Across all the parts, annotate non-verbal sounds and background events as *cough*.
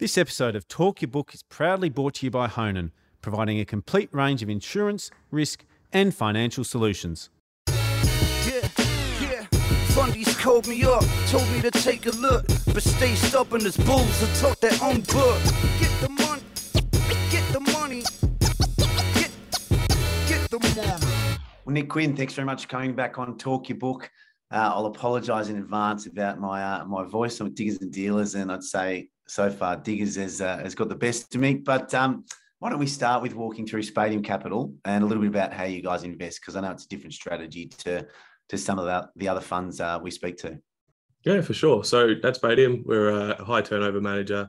This episode of Talk Your Book is proudly brought to you by Honan, providing a complete range of insurance, risk, and financial solutions. Yeah, yeah. Fundies called me up, told me to take a look, but stay stubborn as bulls and talk their own book. Get the money, get the money, get, get the money. Well, Nick Quinn, thanks very much for coming back on Talk Your Book. Uh, I'll apologise in advance about my uh, my voice. I'm Diggers and Dealers, and I'd say so far Diggers has, uh, has got the best of me. But um, why don't we start with walking through Spatium Capital and a little bit about how you guys invest? Because I know it's a different strategy to to some of the, the other funds uh, we speak to. Yeah, for sure. So at Spadium, we're a high turnover manager,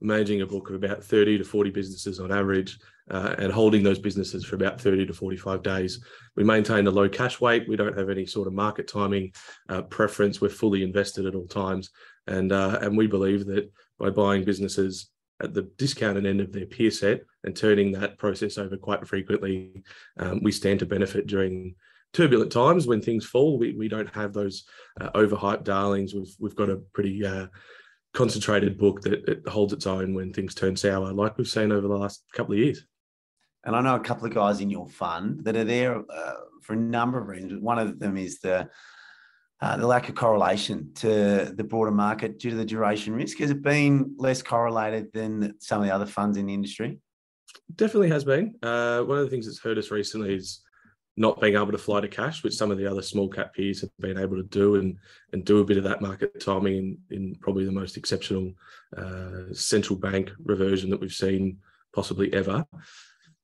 managing a book of about 30 to 40 businesses on average uh, and holding those businesses for about 30 to 45 days. We maintain a low cash weight. We don't have any sort of market timing uh, preference. We're fully invested at all times. And, uh, and we believe that by buying businesses at the discounted end of their peer set and turning that process over quite frequently, um, we stand to benefit during turbulent times when things fall. We, we don't have those uh, overhyped darlings. We've, we've got a pretty uh, concentrated book that it holds its own when things turn sour, like we've seen over the last couple of years. And I know a couple of guys in your fund that are there uh, for a number of reasons. One of them is the uh, the lack of correlation to the broader market due to the duration risk? Has it been less correlated than some of the other funds in the industry? Definitely has been. Uh, one of the things that's hurt us recently is not being able to fly to cash, which some of the other small cap peers have been able to do and and do a bit of that market timing in, in probably the most exceptional uh, central bank reversion that we've seen possibly ever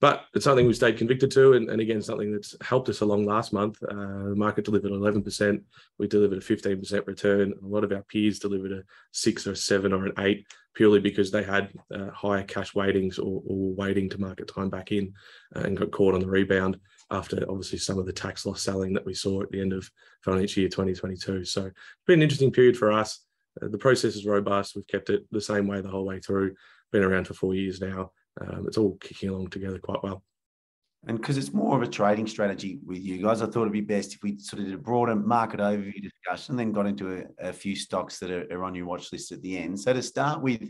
but it's something we stayed convicted to, and, and again, something that's helped us along last month. Uh, the market delivered 11%. We delivered a 15% return. A lot of our peers delivered a six or a seven or an eight, purely because they had uh, higher cash weightings or, or, waiting to market time back in uh, and got caught on the rebound after obviously some of the tax loss selling that we saw at the end of financial year 2022. So it's been an interesting period for us. Uh, the process is robust. We've kept it the same way the whole way through. Been around for four years now um, it's all kicking along together quite well. And because it's more of a trading strategy with you guys, I thought it'd be best if we sort of did a broader market overview discussion, then got into a, a few stocks that are, are, on your watch list at the end. So to start with,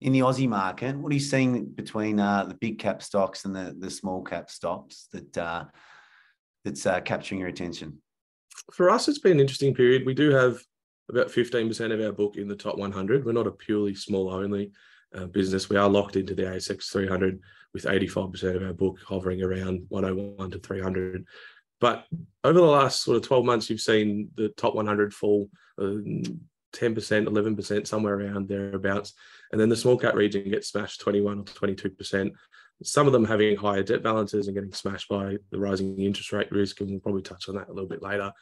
in the Aussie market, what are you seeing between uh, the big cap stocks and the, the small cap stocks that uh, that's uh, capturing your attention? For us, it's been an interesting period. We do have about 15% of our book in the top 100. We're not a purely small only uh, business. We are locked into the ASX 300 with 85% of our book hovering around 101 to 300. But over the last sort of 12 months, you've seen the top 100 fall uh, 10%, 11%, somewhere around thereabouts. And then the small cap region gets smashed 21 or 22%. Some of them having higher debt balances and getting smashed by the rising interest rate risk. And we'll probably touch on that a little bit later.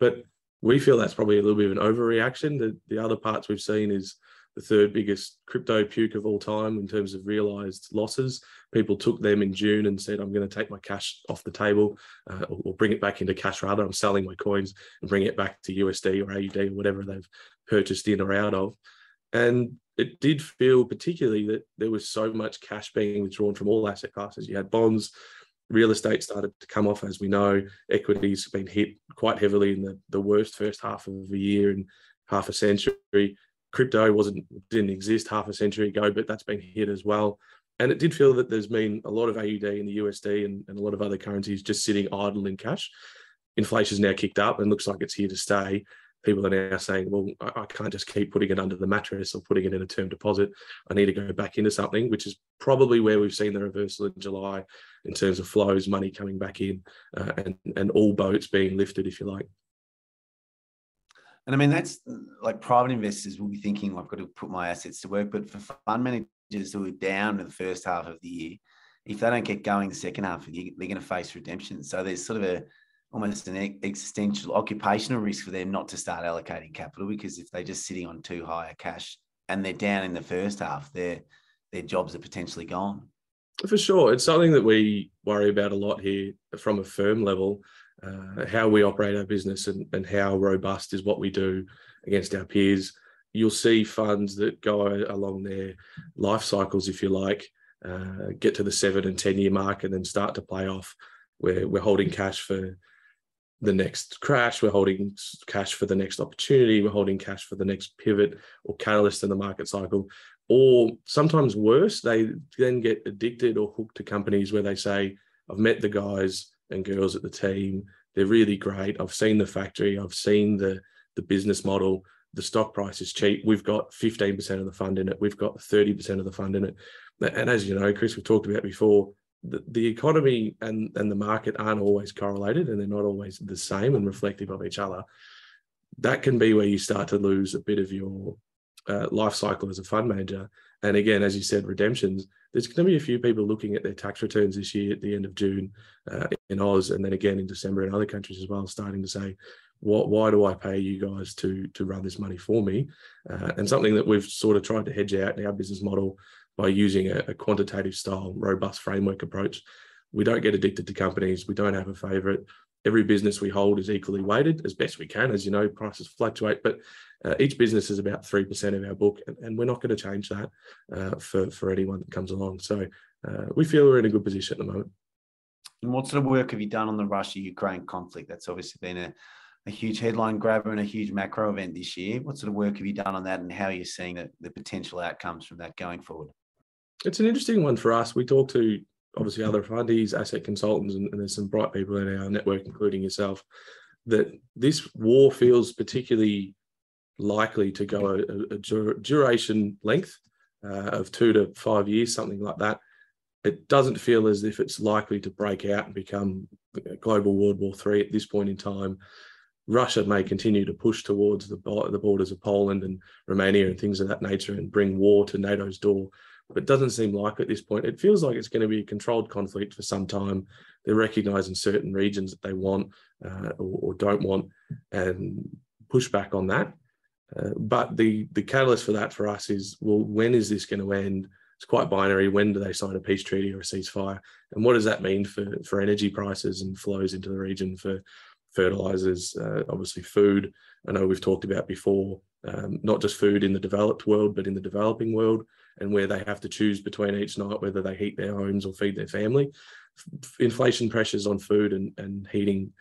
But we feel that's probably a little bit of an overreaction. The, the other parts we've seen is the third biggest crypto puke of all time in terms of realized losses. People took them in June and said, I'm going to take my cash off the table uh, or, bring it back into cash rather. I'm selling my coins and bring it back to USD or AUD or whatever they've purchased in or out of. And it did feel particularly that there was so much cash being withdrawn from all asset classes. You had bonds, real estate started to come off, as we know. Equities have been hit quite heavily in the, the worst first half of the year in half a century crypto wasn't didn't exist half a century ago, but that's been hit as well. And it did feel that there's been a lot of AUD in the USD and, and a lot of other currencies just sitting idle in cash. Inflation's now kicked up and looks like it's here to stay. People are now saying, well, I, I can't just keep putting it under the mattress or putting it in a term deposit. I need to go back into something, which is probably where we've seen the reversal in July in terms of flows, money coming back in, uh, and, and all boats being lifted, if you like. And I mean, that's like private investors will be thinking, I've got to put my assets to work. But for fund managers who are down in the first half of the year, if they don't get going the second half of the year, they're going to face redemption. So there's sort of a almost an existential occupational risk for them not to start allocating capital because if they're just sitting on too high a cash and they're down in the first half, their their jobs are potentially gone. For sure. It's something that we worry about a lot here from a firm level uh, how we operate our business and, and how robust is what we do against our peers. You'll see funds that go along their life cycles, if you like, uh, get to the seven and 10 year mark and then start to play off where we're holding cash for the next crash, we're holding cash for the next opportunity, we're holding cash for the next pivot or catalyst in the market cycle. or sometimes worse, they then get addicted or hooked to companies where they say, I've met the guys and girls at the team. They're really great. I've seen the factory. I've seen the, the business model. The stock price is cheap. We've got 15% of the fund in it. We've got 30% of the fund in it. And as you know, Chris, we've talked about before, the, the economy and, and the market aren't always correlated and they're not always the same and reflective of each other. That can be where you start to lose a bit of your uh, life cycle as a fund manager. And again, as you said, redemptions, there's going to be a few people looking at their tax returns this year at the end of June uh, in Oz, and then again in December in other countries as well, starting to say, what, why do I pay you guys to, to run this money for me? Uh, and something that we've sort of tried to hedge out in our business model by using a, a quantitative style, robust framework approach. We don't get addicted to companies. We don't have a favorite every business we hold is equally weighted as best we can. As you know, prices fluctuate, but uh, each business is about 3% of our book, and, and we're not going to change that uh, for, for anyone that comes along. So uh, we feel we're in a good position at the moment. And what sort of work have you done on the Russia Ukraine conflict? That's obviously been a, a huge headline grabber and a huge macro event this year. What sort of work have you done on that, and how are you seeing the, the potential outcomes from that going forward? It's an interesting one for us. We talk to obviously other fundies, asset consultants, and, and, there's some bright people in our network, including yourself, that this war feels particularly likely to go a, a duration length uh, of two to five years, something like that. It doesn't feel as if it's likely to break out and become global World War III at this point in time. Russia may continue to push towards the, the borders of Poland and Romania and things of that nature and bring war to NATO's door but it doesn't seem like at this point. It feels like it's going to be a controlled conflict for some time. They're recognizing certain regions that they want uh, or, or, don't want and push back on that. Uh, but the the catalyst for that for us is well, when is this going to end? It's quite binary. When do they sign a peace treaty or a ceasefire? And what does that mean for for energy prices and flows into the region for fertilizers, uh, obviously food. I know we've talked about before, um, not just food in the developed world, but in the developing world and where they have to choose between each night whether they heat their homes or feed their family. Inflation pressures on food and, and heating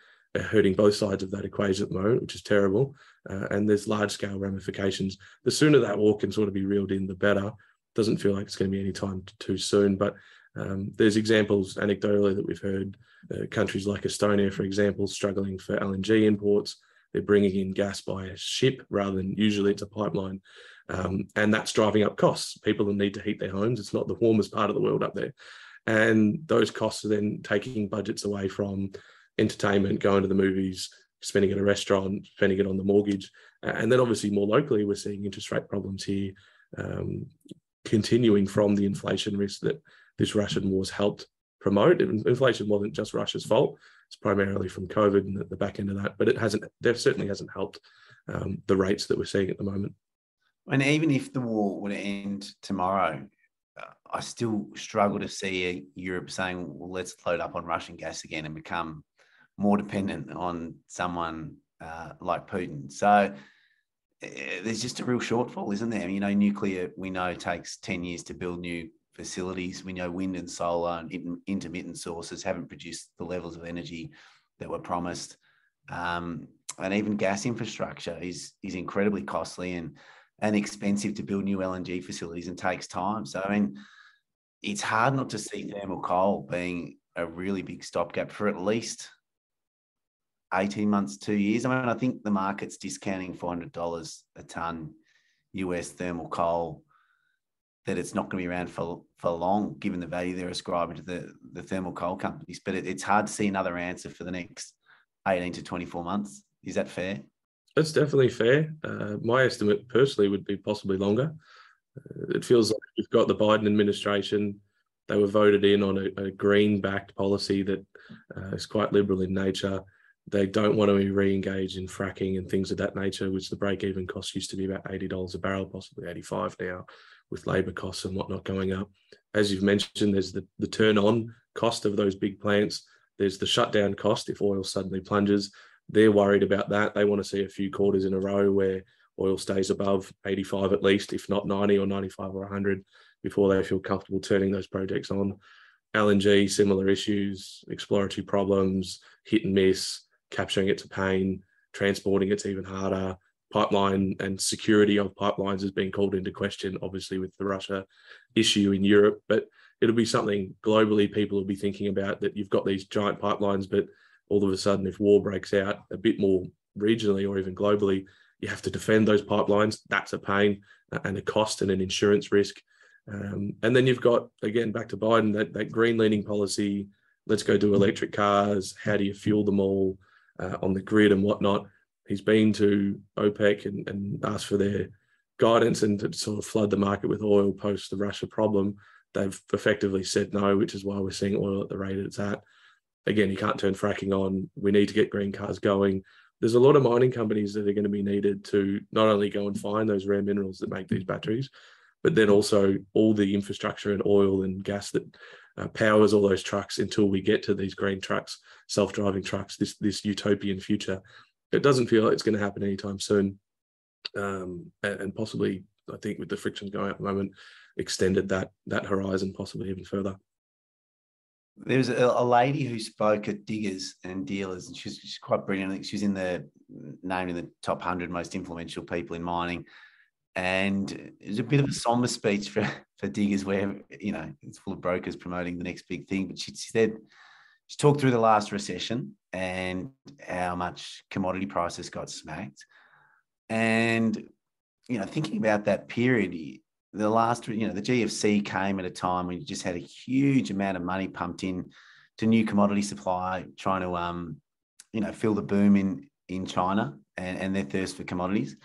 hurting both sides of that equation at the moment, which is terrible. Uh, and there's large scale ramifications. The sooner that war can sort of be reeled in, the better. Doesn't feel like it's going to be any time too soon, but um, there's examples anecdotally that we've heard uh, countries like Estonia, for example, struggling for LNG imports. They're bringing in gas by ship rather than usually it's a pipeline. Um, and that's driving up costs. People need to heat their homes. It's not the warmest part of the world up there. And those costs are then taking budgets away from entertainment, going to the movies, spending at a restaurant, spending it on the mortgage. And then obviously more locally, we're seeing interest rate problems here, um, continuing from the inflation risk that this Russian war's helped promote. Inflation wasn't just Russia's fault; it's primarily from COVID and the back end of that. But it hasn't. There certainly hasn't helped um, the rates that we're seeing at the moment. And even if the war would end tomorrow, uh, I still struggle to see Europe saying, "Well, let's load up on Russian gas again and become more dependent on someone uh, like Putin." So uh, there's just a real shortfall, isn't there? You know, nuclear we know takes ten years to build new facilities. We know wind and solar and intermittent sources haven't produced the levels of energy that were promised. Um, and even gas infrastructure is is incredibly costly and and expensive to build new LNG facilities and takes time. So I mean, it's hard not to see thermal coal being a really big stopgap for at least 18 months, two years. I mean, I think the market's discounting $400 a ton US thermal coal that it's not going to be around for, for long, given the value they're ascribing to the, the thermal coal companies. But it, it's hard to see another answer for the next 18 to 24 months. Is that fair? That's definitely fair. Uh, my estimate personally would be possibly longer. Uh, it feels like we've got the Biden administration. They were voted in on a, a green backed policy that uh, is quite liberal in nature. They don't want to be re engage in fracking and things of that nature, which the break even cost used to be about $80 a barrel, possibly 85 now with labour costs and whatnot going up. As you've mentioned, there's the, the turn on cost of those big plants. There's the shutdown cost if oil suddenly plunges. They're worried about that. They want to see a few quarters in a row where oil stays above 85 at least, if not 90 or 95 or 100, before they feel comfortable turning those projects on. LNG, similar issues, exploratory problems, hit and miss, capturing it to pain, transporting it's even harder, pipeline and security of pipelines has been called into question, obviously with the Russia issue in Europe. But it'll be something globally people will be thinking about that you've got these giant pipelines, but all of a sudden, if war breaks out a bit more regionally or even globally, you have to defend those pipelines. That's a pain and a cost and an insurance risk. Um, and then you've got again back to Biden that that green leaning policy. Let's go do electric cars. How do you fuel them all uh, on the grid and whatnot? He's been to OPEC and, and asked for their guidance and to sort of flood the market with oil post the Russia problem. They've effectively said no, which is why we're seeing oil at the rate it's at. Again, you can't turn fracking on. We need to get green cars going. There's a lot of mining companies that are going to be needed to not only go and find those rare minerals that make these batteries, but then also all the infrastructure and oil and gas that uh, powers all those trucks until we get to these green trucks, self-driving trucks, this this utopian future. It doesn't feel like it's going to happen anytime soon, um, and, and, possibly I think with the friction going at the moment, extended that that horizon possibly even further. There was a, a lady who spoke at Diggers and Dealers, and she's, she's quite brilliant. I think she's in the named in the top hundred most influential people in mining. And it was a bit of a somber speech for, *laughs* for Diggers, where you know it's full of brokers promoting the next big thing. But she said she talked through the last recession and how much commodity prices got smacked. And, you know, thinking about that period, the last, you know, the GFC came at a time when you just had a huge amount of money pumped in to new commodity supply, trying to, um, you know, fill the boom in, in China and, and their thirst for commodities.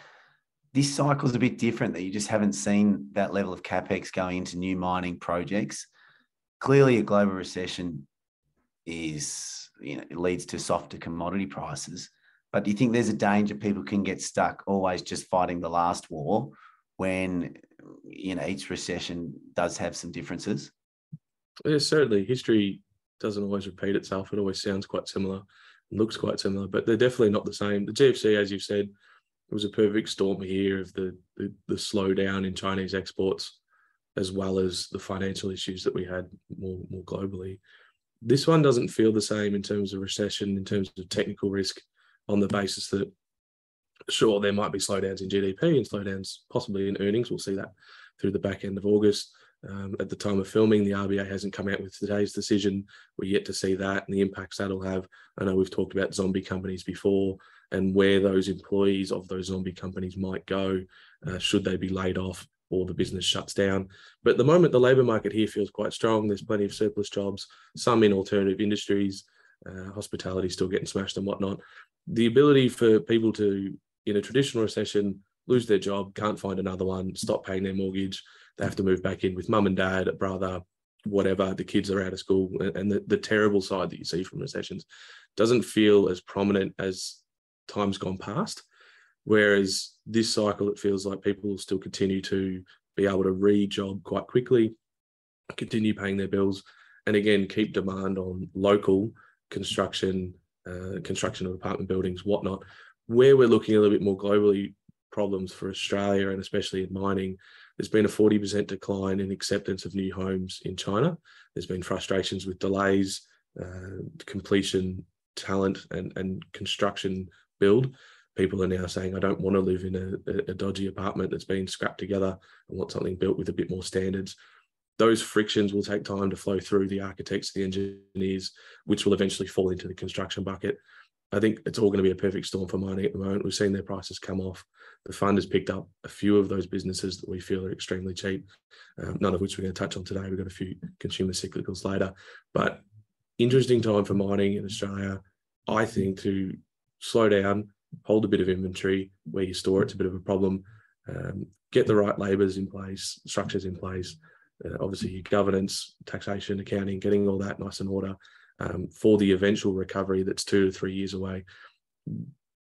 This cycle is a bit different that you just haven't seen that level of capex going into new mining projects. Clearly, a global recession is you know it leads to softer commodity prices. But do you think there's a danger people can get stuck always just fighting the last war when you know each recession does have some differences? Yeah, certainly. History doesn't always repeat itself. It always sounds quite similar, looks quite similar, but they're definitely not the same. The GFC, as you've said, it was a perfect storm here of the, the, the slowdown in Chinese exports, as well as the financial issues that we had more more globally. This one doesn't feel the same in terms of recession, in terms of technical risk, on the basis that sure there might be slowdowns in GDP and slowdowns possibly in earnings. We'll see that through the back end of August. Um, at the time of filming, the RBA hasn't come out with today's decision. We're yet to see that and the impacts that'll have. I know we've talked about zombie companies before and where those employees of those zombie companies might go uh, should they be laid off or the business shuts down. But at the moment, the labour market here feels quite strong. There's plenty of surplus jobs, some in alternative industries, uh, hospitality still getting smashed and whatnot. The ability for people to, in a traditional recession, lose their job, can't find another one, stop paying their mortgage, they have to move back in with mum and dad, brother, whatever, the kids are out of school, and the, the terrible side that you see from recessions doesn't feel as prominent as times gone past. Whereas this cycle, it feels like people will still continue to be able to re-job quite quickly, continue paying their bills, and again keep demand on local construction, uh, construction of apartment buildings, whatnot. Where we're looking a little bit more globally, problems for Australia and especially in mining, there's been a 40% decline in acceptance of new homes in China. There's been frustrations with delays, uh, completion, talent, and, and construction build people are now saying, I don't want to live in a, a, dodgy apartment that's been scrapped together. I want something built with a bit more standards. Those frictions will take time to flow through the architects, the engineers, which will eventually fall into the construction bucket. I think it's all going to be a perfect storm for mining at the moment. We've seen their prices come off. The fund has picked up a few of those businesses that we feel are extremely cheap, um, none of which we're going to touch on today. We've got a few consumer cyclicals later. But interesting time for mining in Australia, I think, to slow down, hold a bit of inventory where you store it's a bit of a problem. Um, get the right labours in place structures in place. Uh, obviously your governance taxation accounting getting all that nice and order um, for the eventual recovery that's two to three years away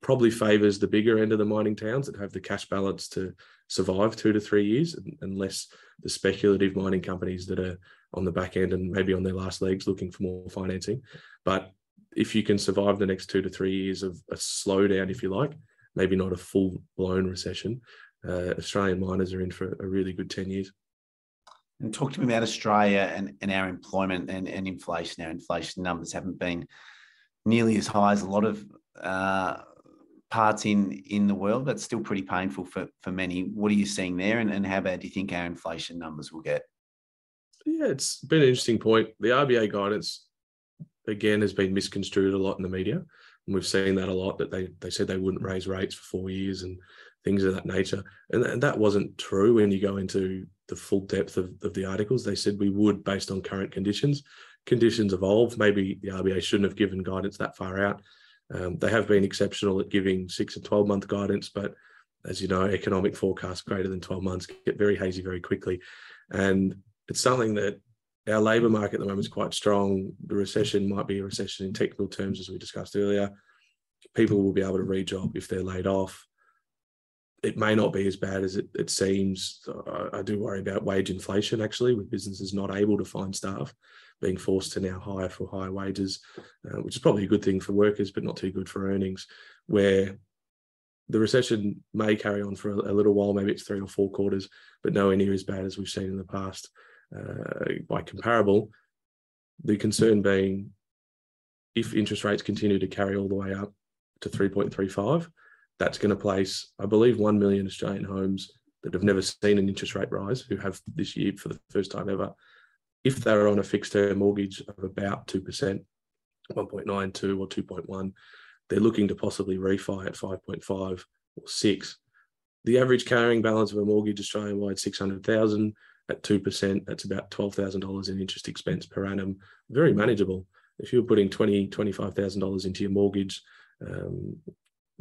probably favors the bigger end of the mining towns that have the cash balance to survive two to three years unless the speculative mining companies that are on the back end and maybe on their last legs looking for more financing. But if you can survive the next two to three years of a slowdown, if you like, maybe not a full blown recession, uh, Australian miners are in for a really good 10 years. And talk to me about Australia and, and our employment and, and inflation. Our inflation numbers haven't been nearly as high as a lot of uh, parts in in the world, but still pretty painful for for many. What are you seeing there, and, and how bad do you think our inflation numbers will get? Yeah, it's been an interesting point. The RBA guidance again has been misconstrued a lot in the media, and we've seen that a lot. That they they said they wouldn't raise rates for four years and things of that nature, and, and that wasn't true. When you go into the full depth of, of the articles, they said we would based on current conditions. Conditions evolve. Maybe the RBA shouldn't have given guidance that far out um, they have been exceptional at giving six and 12 month guidance, but as you know, economic forecasts greater than 12 months get very hazy very quickly. And it's something that our labour market at the moment is quite strong. The recession might be a recession in technical terms, as we discussed earlier. People will be able to rejob if they're laid off. It may not be as bad as it, it seems. I, I do worry about wage inflation actually, with businesses not able to find staff being forced to now hire for higher wages, uh, which is probably a good thing for workers, but not too good for earnings. Where the recession may carry on for a, a little while, maybe it's three or four quarters, but nowhere near as bad as we've seen in the past. Uh, by comparable, the concern being if interest rates continue to carry all the way up to 3.35, that's going to place, I believe, 1 million Australian homes that have never seen an interest rate rise, who have this year for the first time ever, if they're on a fixed term mortgage of about 2%, 1.92 or 2.1, they're looking to possibly refi at 5.5 or 6. The average carrying balance of a mortgage Australian wide 600,000 at 2%, that's about $12,000 in interest expense per annum. Very manageable. If you're putting $20,000, $25,000 into your mortgage, um,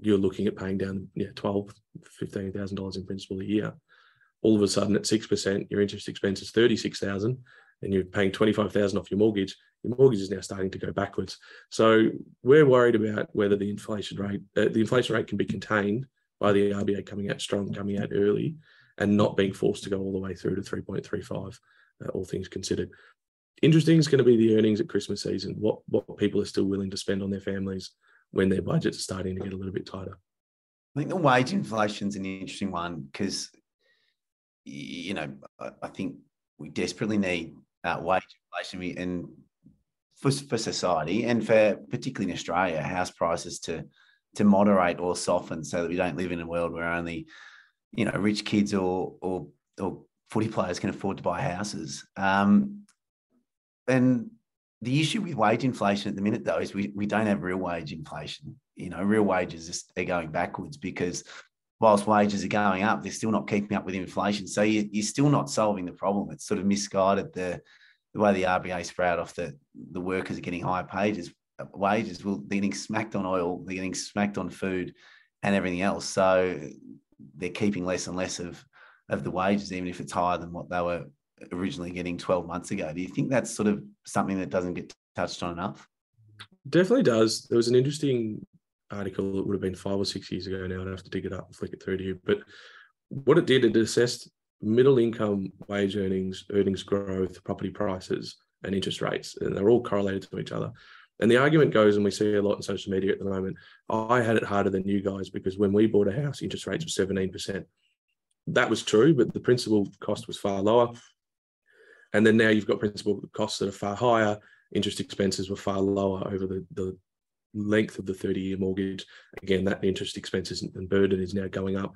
you're looking at paying down yeah, $12,000, $15,000 in principal a year. All of a sudden at 6%, your interest expense is 36,000 and you're paying 25,000 off your mortgage, your mortgage is now starting to go backwards. So we're worried about whether the inflation rate, uh, the inflation rate can be contained by the RBA coming out strong, coming out early, and not being forced to go all the way through to 3.35, uh, all things considered. Interesting is going to be the earnings at Christmas season, what, what people are still willing to spend on their families when their budgets are starting to get a little bit tighter. I think the wage inflation is an interesting one because, you know, I think we desperately need uh, wage inflation and for, for society and for particularly in Australia, house prices to to moderate or soften so that we don't live in a world where only you know rich kids or or or footy players can afford to buy houses. Um, and the issue with wage inflation at the minute though is we, we don't have real wage inflation. You know, real wages just are going backwards because whilst wages are going up, they're still not keeping up with inflation. So you, are still not solving the problem. It's sort of misguided the the way the RBA sprout off that the workers are getting higher pages, wages. Well, they're getting smacked on oil, they're getting smacked on food, and everything else. So they're keeping less and less of of the wages, even if it's higher than what they were originally getting 12 months ago. Do you think that's sort of something that doesn't get touched on enough? Definitely does. There was an interesting article that would have been five or six years ago now. I'd have to dig it up and flick it through to you. But what it did, it assessed middle income wage earnings, earnings growth, property prices, and interest rates. And they're all correlated to each other. And the argument goes, and we see a lot in social media at the moment I had it harder than you guys because when we bought a house, interest rates were 17%. That was true, but the principal cost was far lower. And then now you've got principal costs that are far higher. Interest expenses were far lower over the, the length of the 30 year mortgage. Again, that interest expenses and burden is now going up.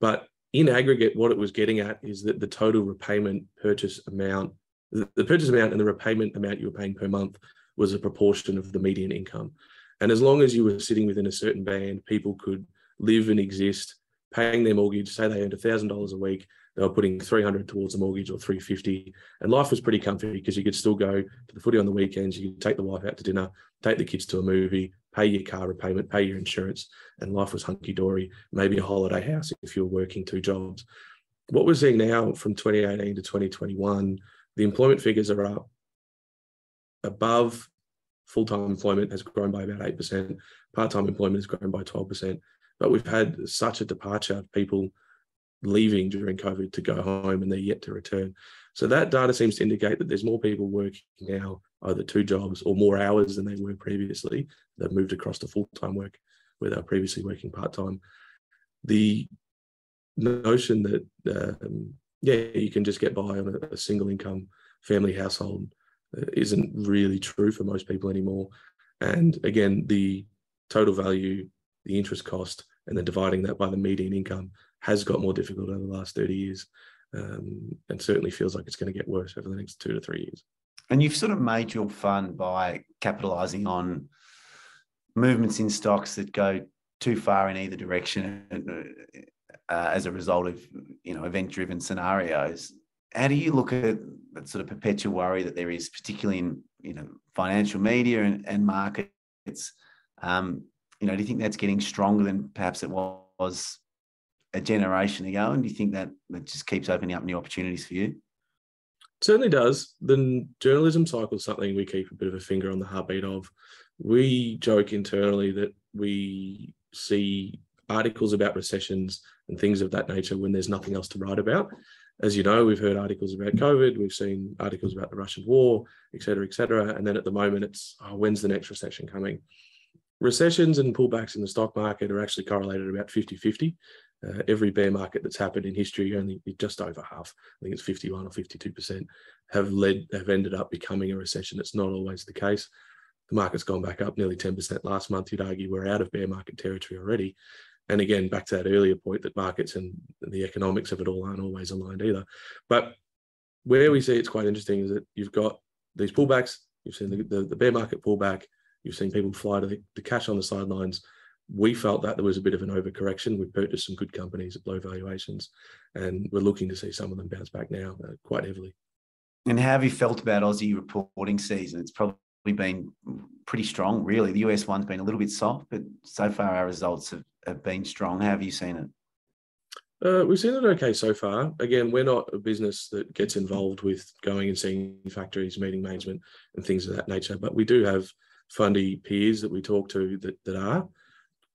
But in aggregate, what it was getting at is that the total repayment purchase amount, the purchase amount and the repayment amount you were paying per month was a proportion of the median income. And as long as you were sitting within a certain band, people could live and exist, paying their mortgage. Say they earned $1,000 a week, they were putting 300 towards the mortgage or 350 and life was pretty comfy because you could still go to the footy on the weekends you could take the wife out to dinner take the kids to a movie pay your car repayment pay your insurance and life was hunky-dory maybe a holiday house if you're working two jobs what we're seeing now from 2018 to 2021 the employment figures are up above full-time employment has grown by about 8% part-time employment has grown by 12% but we've had such a departure of people leaving during COVID to go home and they're yet to return. So that data seems to indicate that there's more people working now, either two jobs or more hours than they were previously. They've moved across to full time work where they were previously working part time. The notion that, um, yeah, you can just get by on a, a single income family household isn't really true for most people anymore. And again, the total value, the interest cost, and then dividing that by the median income has got more difficult over the last 30 years um, and certainly feels like it's going to get worse over the next two to three years. And you've sort of made your fund by capitalizing on movements in stocks that go too far in either direction uh, as a result of you know event driven scenarios. How do you look at that sort of perpetual worry that there is, particularly in you know financial media and, and markets? Um, you know, do you think that's getting stronger than perhaps it was a generation ago? And do you think that that just keeps opening up new opportunities for you? certainly does. The journalism cycle is something we keep a bit of a finger on the heartbeat of. We joke internally that we see articles about recessions and things of that nature when there's nothing else to write about. As you know, we've heard articles about COVID, we've seen articles about the Russian war, et cetera, et cetera. And then at the moment, it's oh, when's the next recession coming? Recessions and pullbacks in the stock market are actually correlated about 50 50. Uh, every bear market that's happened in history, only just over half, I think it's 51 or 52%, have led have ended up becoming a recession. It's not always the case. The market's gone back up nearly 10% last month. You'd argue we're out of bear market territory already. And again, back to that earlier point that markets and the economics of it all aren't always aligned either. But where we see it's quite interesting is that you've got these pullbacks, you've seen the, the, the bear market pullback, you've seen people fly to the, the cash on the sidelines we felt that there was a bit of an overcorrection. We purchased some good companies at low valuations, and we're looking to see some of them bounce back now uh, quite heavily. And how have you felt about Aussie reporting season? It's probably been pretty strong, really. The US one's been a little bit soft, but so far our results have, have been strong. How have you seen it? Uh, we've seen it okay so far. Again, we're not a business that gets involved with going and seeing factories, meeting management, and things of that nature. But we do have fundy peers that we talk to that, that are.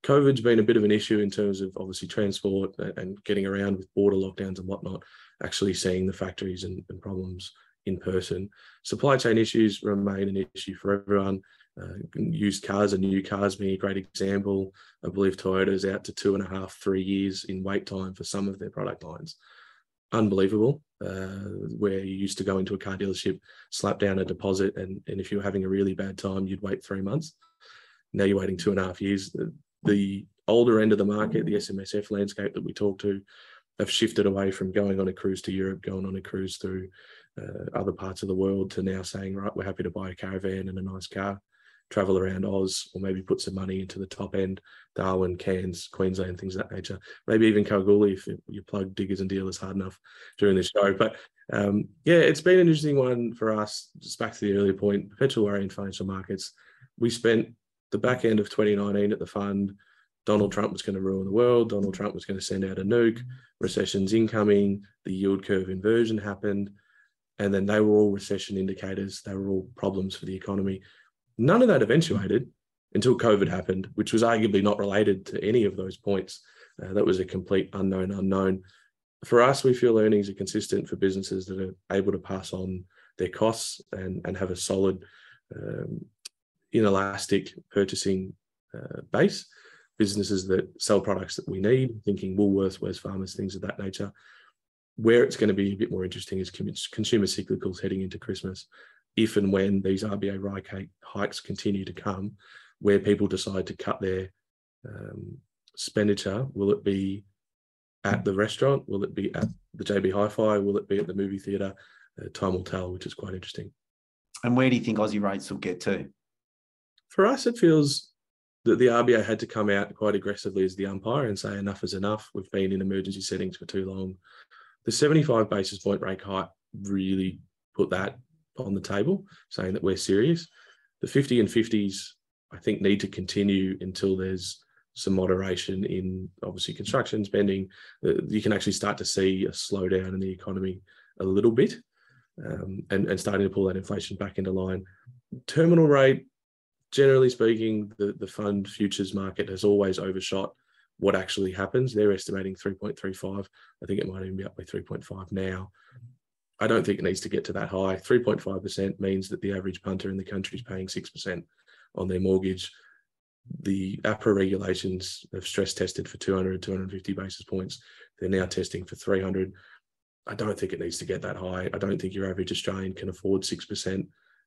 COVID's been a bit of an issue in terms of obviously transport and getting around with border lockdowns and whatnot, actually seeing the factories and, and problems in person. Supply chain issues remain an issue for everyone. Uh, used cars and new cars being a great example. I believe Toyota's out to two and a half, three years in wait time for some of their product lines. Unbelievable. Uh, where you used to go into a car dealership, slap down a deposit, and, and if you were having a really bad time, you'd wait three months. Now you're waiting two and a half years the older end of the market, the SMSF landscape that we talk to, have shifted away from going on a cruise to Europe, going on a cruise through uh, other parts of the world to now saying, right, we're happy to buy a caravan and a nice car, travel around Oz, or maybe put some money into the top end, Darwin, Cairns, Queensland, things of that nature. Maybe even Kalgoorlie if you plug diggers and dealers hard enough during the show. But um, yeah, it's been an interesting one for us. Just back to the earlier point, perpetual worry in financial markets. We spent the back end of 2019 at the fund, Donald Trump was going to ruin the world. Donald Trump was going to send out a nuke. Recession's incoming. The yield curve inversion happened. And then they were all recession indicators. They were all problems for the economy. None of that eventuated until COVID happened, which was arguably not related to any of those points. Uh, that was a complete unknown unknown. For us, we feel earnings are consistent for businesses that are able to pass on their costs and, and have a solid um, inelastic purchasing uh, base, businesses that sell products that we need, thinking Woolworths, Wesfarmers, things of that nature. Where it's going to be a bit more interesting is consumer cyclicals heading into Christmas. If and when these RBA rate hikes continue to come, where people decide to cut their um, expenditure, will it be at the restaurant? Will it be at the JB Hi-Fi? Will it be at the movie theatre? Uh, time will tell, which is quite interesting. And where do you think Aussie rates will get to? for us, it feels that the RBA had to come out quite aggressively as the umpire and say enough is enough. We've been in emergency settings for too long. The 75 basis point rate hike really put that on the table, saying that we're serious. The 50 and 50s, I think, need to continue until there's some moderation in obviously construction spending. Uh, you can actually start to see a slowdown in the economy a little bit um, and, and starting to pull that inflation back into line. Terminal rate, generally speaking, the, the fund futures market has always overshot what actually happens. They're estimating 3.35. I think it might even be up by 3.5 now. I don't think it needs to get to that high. 3.5% means that the average punter in the country is paying 6% on their mortgage. The APRA regulations have stress tested for 200, 250 basis points. They're now testing for 300. I don't think it needs to get that high. I don't think your average Australian can afford 6%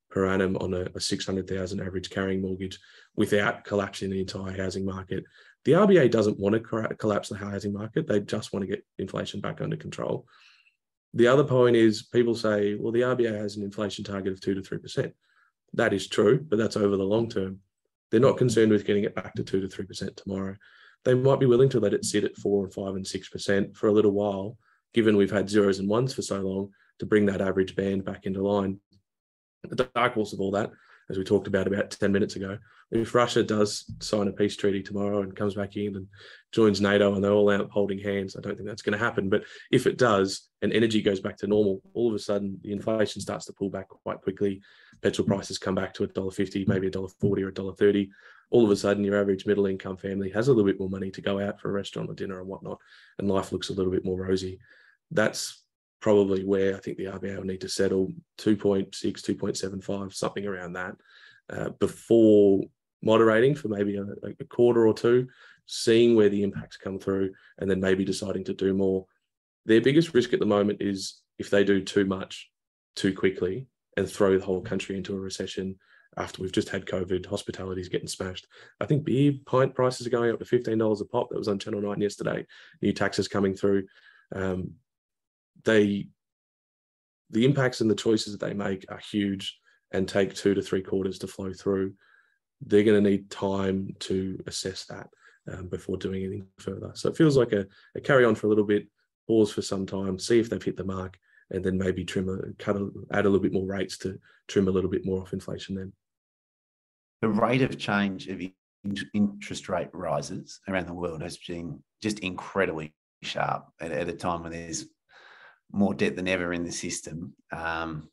per annum on a, a 600,000 average carrying mortgage without collapsing the entire housing market. The RBA doesn't want to collapse the housing market. They just want to get inflation back under control. The other point is people say, well, the RBA has an inflation target of two to 3%. That is true, but that's over the long term. They're not concerned with getting it back to two to 3% tomorrow. They might be willing to let it sit at four and five and 6% for a little while, given we've had zeros and ones for so long, to bring that average band back into line. The dark horse of all that as we talked about about 10 minutes ago. If Russia does sign a peace treaty tomorrow and comes back in and joins NATO and they're all out holding hands, I don't think that's going to happen. But if it does and energy goes back to normal, all of a sudden the inflation starts to pull back quite quickly. Petrol prices come back to $1.50, maybe $1.40 or $1.30. All of a sudden, your average middle income family has a little bit more money to go out for a restaurant or dinner and whatnot, and life looks a little bit more rosy. That's probably where I think the RBA will need to settle 2.6, 2.75, something around that, uh, before moderating for maybe a, a, quarter or two, seeing where the impacts come through, and then maybe deciding to do more. Their biggest risk at the moment is if they do too much too quickly and throw the whole country into a recession after we've just had COVID, hospitality is getting smashed. I think beer pint prices are going up to $15 a pop. That was on Channel 9 yesterday. New taxes coming through. Um, they the impacts and the choices that they make are huge and take two to three quarters to flow through. They're going to need time to assess that um, before doing anything further. So it feels like a, a, carry on for a little bit, pause for some time, see if they've hit the mark, and then maybe trim a, cut a, add a little bit more rates to trim a little bit more off inflation. Then the rate of change of interest rate rises around the world has been just incredibly sharp at, at a time when there's more debt than ever in the system. Um,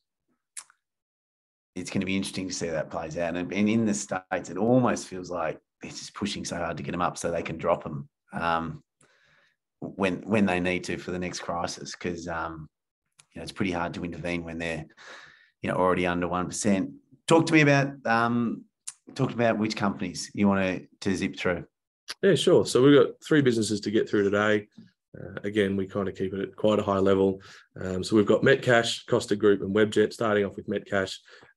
it's going to be interesting to see how that plays out. And, and, in the states, it almost feels like it's just pushing so hard to get them up so they can drop them um, when when they need to for the next crisis. Because um, you know it's pretty hard to intervene when they're you know already under one percent. Talk to me about um, talk about which companies you want to, to zip through. Yeah, sure. So we've got three businesses to get through today. Uh, again, we kind of keep it at quite a high level. Um, so we've got Metcash, Costa Group, and Webjet. Starting off with Metcash,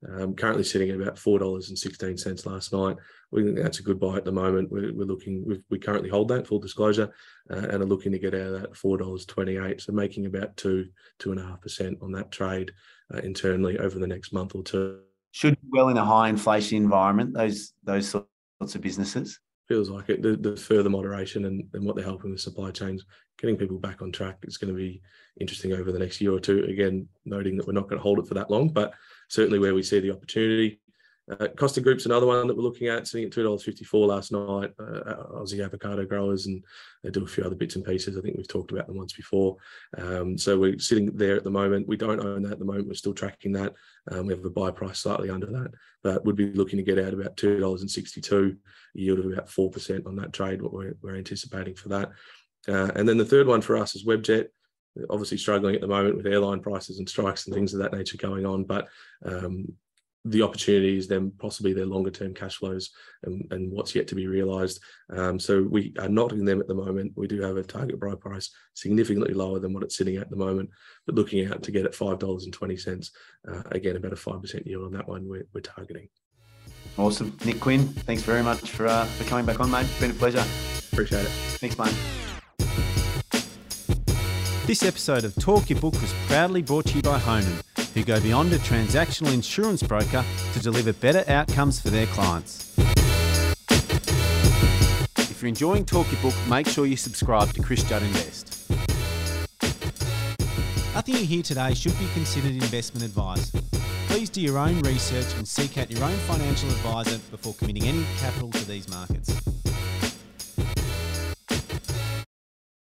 um, currently sitting at about four dollars and sixteen cents last night. We think that's a good buy at the moment. We're, we're looking, we currently hold that full disclosure, uh, and are looking to get out of that four dollars twenty eight. So making about two two and a half percent on that trade uh, internally over the next month or two. Should well in a high inflation environment. Those those sorts of businesses feels like it. The, the further moderation and, and what they're helping with supply chains, getting people back on track is going to be interesting over the next year or two. Again, noting that we're not going to hold it for that long, but certainly where we see the opportunity. Uh, Costa Group's another one that we're looking at, sitting at two dollars fifty four last night. Uh, Aussie avocado growers, and they do a few other bits and pieces. I think we've talked about them once before. Um, so we're sitting there at the moment. We don't own that at the moment. We're still tracking that. Um, we have a buy price slightly under that, but would be looking to get out about two dollars and sixty two, yield of about four percent on that trade. What we're, we're anticipating for that. Uh, and then the third one for us is Webjet obviously struggling at the moment with airline prices and strikes and things of that nature going on. But um, the opportunities, then possibly their longer term cash flows and, and what's yet to be realized. Um, so we are not in them at the moment. We do have a target buy price significantly lower than what it's sitting at the moment, but looking out to get at $5.20, uh, again, about a 5% yield on that one we're, we're targeting. Awesome. Nick Quinn, thanks very much for, uh, for coming back on, mate. It's been a pleasure. Appreciate it. Thanks, mate. This episode of Talk Your Book was proudly brought to you by Honan who go beyond a transactional insurance broker to deliver better outcomes for their clients. If you're enjoying Talk Your Book, make sure you subscribe to Chris Judd Invest. Nothing you hear today should be considered investment advice. Please do your own research and seek out your own financial advisor before committing any capital to these markets.